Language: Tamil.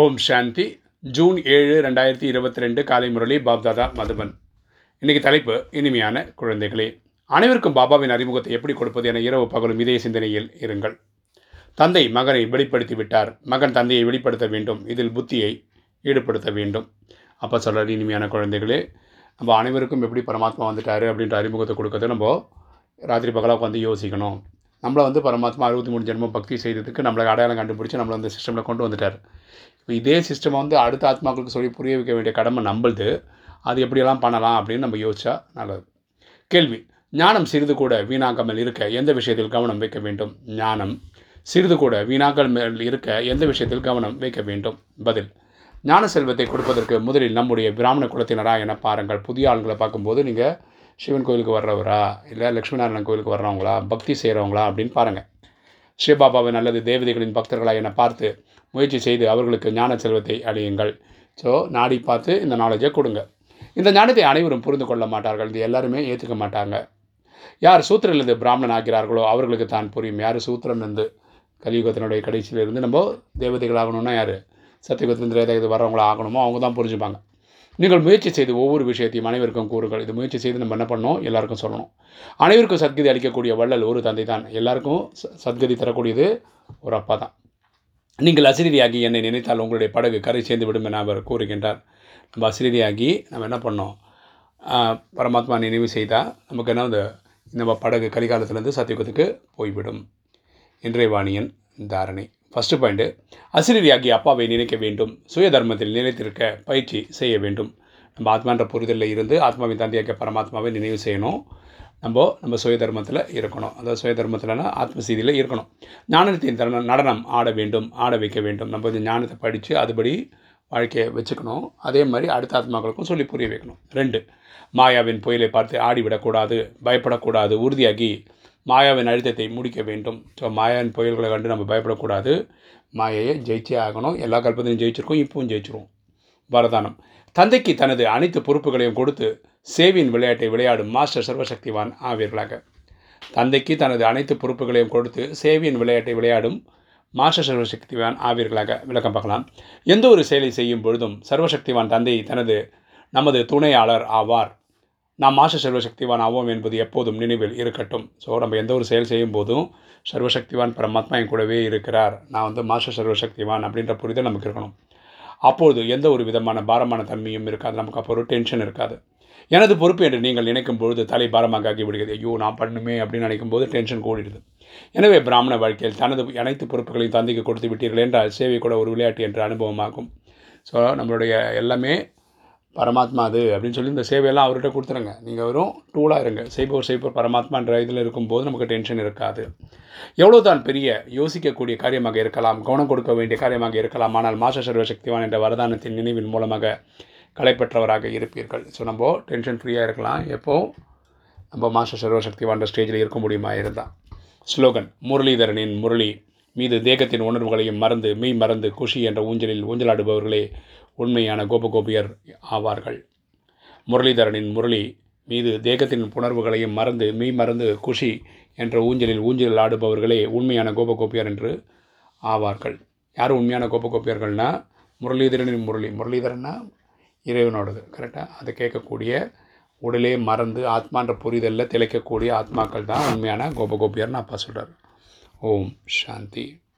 ஓம் சாந்தி. ஜூன் ஏழு ரெண்டாயிரத்தி இருபத்தி ரெண்டு காலை முரளி பாப்தாதா மதுபன். இன்னைக்கு தலைப்பு இனிமையான குழந்தைகளே. அனைவருக்கும் பாபாவின் அறிமுகத்தை எப்படி கொடுப்பது என இரவு பகலும் இதே சிந்தனையில் இருங்கள். தந்தை மகனை வெளிப்படுத்தி விட்டார். மகன் தந்தையை வெளிப்படுத்த வேண்டும். இதில் புத்தியை ஈடுபடுத்த வேண்டும். அப்போ சொல்கிறார் இனிமையான குழந்தைகளே நம்ம அனைவருக்கும் எப்படி பரமாத்மா வந்துட்டார் அப்படின்ற அறிமுகத்தை கொடுக்கறது நம்ம ராத்திரி பகலாக உட்காந்து யோசிக்கணும். நம்மளை வந்து பரமாத்மா அறுபத்தி மூணு ஜென்மம் பக்தி செய்ததுக்கு நம்மளை அடையாளம் கண்டுபிடிச்சி நம்மளை அந்த சிஸ்டமில் கொண்டு வந்துட்டார். இப்போ இதே சிஸ்டம் வந்து அடுத்த ஆத்மாக்களுக்கு சொல்லி புரிய வைக்க வேண்டிய கடமை நம்மளுது. அது எப்படியெல்லாம் பண்ணலாம் அப்படின்னு நம்ம யோசிச்சா நல்லது. கேள்வி. ஞானம் சிறிது கூட வீணாக்காமல் இருக்க எந்த விஷயத்தில் கவனம் வைக்க வேண்டும்? ஞானம் சிறிது கூட வீணாக்காமல் இருக்க எந்த விஷயத்தில் கவனம் வைக்க வேண்டும்? பதில். ஞான செல்வத்தை கொடுப்பதற்கு முதலில் நம்முடைய பிராமண குலத்தினரா என பாருங்கள். புதிய ஆளுங்களை பார்க்கும்போது நீங்கள் சிவன் கோயிலுக்கு வர்றவரா? இல்லை லக்ஷ்மி நாராயணன் கோயிலுக்கு வர்றவங்களா? பக்தி செய்கிறவங்களா அப்படின்னு பாருங்கள் சிவபாபாவின் அல்லது தேவதைகளின் பக்தர்களாக என்னை பார்த்து முயற்சி செய்து அவர்களுக்கு ஞான செல்வத்தை அழியுங்கள் ஸோ நாடி பார்த்து இந்த நாலேஜை கொடுங்க. இந்த ஞானத்தை அனைவரும் புரிந்து கொள்ள மாட்டார்கள். இது எல்லாருமே ஏற்றுக்க மாட்டாங்க. யார் சூத்திரிலிருந்து பிராமணன் ஆகிறார்களோ அவர்களுக்கு தான் புரியும். யார் சூத்திரன் இருந்து கலியுகத்தினுடைய கடைசியில் இருந்து நம்ம தேவதைகள் ஆகணும்னா யார்? சத்தியுகத்திலிருந்து இது வர்றவங்களா ஆகணுமோ அவங்க தான் புரிஞ்சுப்பாங்க. நீங்கள் முயற்சி செய்து ஒவ்வொரு விஷயத்தையும் அனைவருக்கும் கூறுங்கள். இது முயற்சி செய்து நம்ம என்ன பண்ணணும் எல்லாருக்கும் சொல்லணும். அனைவருக்கும் சத்கதி அளிக்கக்கூடிய வள்ளல் ஒரு தந்தை தான். எல்லாருக்கும் ச- சத்கதி தரக்கூடியது ஒரு அப்பா தான். நீங்கள் அசிரதியாகி என்னை நினைத்தால் உங்களுடைய படகு கரை சேர்ந்து விடும் என அவர் கூறுகின்றார். நம்ம அசிரதியாகி நம்ம என்ன பண்ணோம்? பரமாத்மா நினைவு செய்தால் நமக்கு என்ன இந்த நம்ம படகு கலிகாலத்திலேருந்து சத்தியுகத்துக்கு போய்விடும். இன்றைய வாணியன் தாரணை. ஃபஸ்ட்டு பாயிண்ட்டு அசிரியாகி அப்பாவை நினைக்க வேண்டும். சுய தர்மத்தில் நிலைத்திருக்க பயிற்சி செய்ய வேண்டும். நம்ம ஆத்மான்ற புரிதலில் இருந்து ஆத்மாவின் தந்தையாக பரமாத்மாவை நினைவு செய்யணும். நம்ம நம்ம சுய தர்மத்தில் இருக்கணும். அதாவது சுய தர்மத்தில்னா ஆத்மசீதியில் இருக்கணும். ஞானத்தின் தருணம் நடனம் ஆட வேண்டும் ஆட வைக்க வேண்டும். நம்ம இந்த ஞானத்தை படித்து அதுபடி வாழ்க்கையை வச்சுக்கணும். அதே மாதிரி அடுத்த ஆத்மாக்களுக்கும் சொல்லி புரிய வைக்கணும். ரெண்டு மாயாவின் புயலை பார்த்து ஆடிவிடக்கூடாது பயப்படக்கூடாது உறுதியாகி மாயாவின் அழுத்தத்தை முடிக்க வேண்டும். ஸோ மாயாவின் புயல்களை கண்டு நம்ம பயப்படக்கூடாது. மாயையை ஜெயிச்சே ஆகணும். எல்லா கல்பத்திலையும் ஜெயிச்சிருக்கோம் இப்பவும் ஜெயிச்சிருவோம். வரதானம். தந்தைக்கு தனது அனைத்து பொறுப்புகளையும் கொடுத்து சேவியின் விளையாட்டை விளையாடும் மாஸ்டர் சர்வசக்திவான் ஆவீர்களாக. தந்தைக்கு தனது அனைத்து பொறுப்புகளையும் கொடுத்து சேவியின் விளையாட்டை விளையாடும் மாஸ்டர் சர்வசக்திவான் ஆவீர்களாக. விளக்கம் பார்க்கலாம். எந்த ஒரு செயலை செய்யும் பொழுதும் சர்வசக்திவான் தந்தை தனது நமது துணையாளர் ஆவார். நாம் மாஸ்டர் சர்வசக்திவான் ஆவோம் என்பது எப்போதும் நினைவில் இருக்கட்டும். ஸோ நம்ம எந்த ஒரு செயல் செய்யும் போதும் சர்வசக்திவான் பரமாத்மா என் கூடவே இருக்கிறார். நான் வந்து மாச சர்வசக்திவான் அப்படின்ற புரிதல் நமக்கு இருக்கணும். அப்பொழுது எந்த ஒரு விதமான பாரமான தன்மையும் இருக்காது. நமக்கு அப்போ ஒரு டென்ஷன் இருக்காது. எனது பொறுப்பு என்று நீங்கள் நினைக்கும் பொழுது தலை பாரமாக ஆகி விடுகிறது ஐயோ நான் பண்ணுமே அப்படின்னு நினைக்கும் போது டென்ஷன் கூடிடுது. எனவே பிராமண வாழ்க்கையில் தனது அனைத்து பொறுப்புகளையும் தந்தைக்கு கொடுத்து விட்டீர்கள் என்றால் சேவை கூட ஒரு விளையாட்டு என்ற அனுபவமாகும். ஸோ நம்மளுடைய எல்லாமே பரமாத்மா அது அப்படின்னு சொல்லி இந்த சேவையெல்லாம் அவர்கிட்ட கொடுத்துருங்க. நீங்கள் வெறும் டூலாக இருங்க. செய்பவர் செய்பவர் பரமாத்மான்ற இதில் இருக்கும்போது நமக்கு டென்ஷன் இருக்காது. எவ்வளோ தான் பெரிய யோசிக்கக்கூடிய காரியமாக இருக்கலாம் கவனம் கொடுக்க வேண்டிய காரியமாக இருக்கலாம் ஆனால் மாச சர்வசக்திவான் என்ற வரதானத்தின் நினைவின் மூலமாக களைப்பற்றவராக இருப்பீர்கள். ஸோ நம்ம டென்ஷன் ஃப்ரீயாக இருக்கலாம். எப்போவும் நம்ம மாஸ்டர் சர்வசக்திவான்ற ஸ்டேஜில் இருக்க முடியுமா இருந்தால் ஸ்லோகன் முரளிதரனின் முரளி. மீது தேகத்தின் உணர்வுகளையும் மறந்து மெய் மறந்து குஷி என்ற ஊஞ்சலில் ஊஞ்சலாடுபவர்களே உண்மையான கோபகோபியர் ஆவார்கள். முரளிதரனின் முரளி மீது தேகத்தின் புணர்வுகளையும் மறந்து மெய் மறந்து குஷி என்ற ஊஞ்சலில் ஊஞ்சலில் ஆடுபவர்களே உண்மையான கோபகோப்பியர் என்று ஆவார்கள். யார் உண்மையான கோபகோப்பியர்கள்னால் முரளிதரனின் முரளி. முரளிதரன்னா இறைவனோடது கரெக்டாக அதை கேட்கக்கூடிய உடலே மறந்து ஆத்மான்ற புரிதலில் திளைக்கக்கூடிய ஆத்மாக்கள் தான் உண்மையான கோபகோபியர்னு அப்பா சொல்கிறார் ஓம் சாந்தி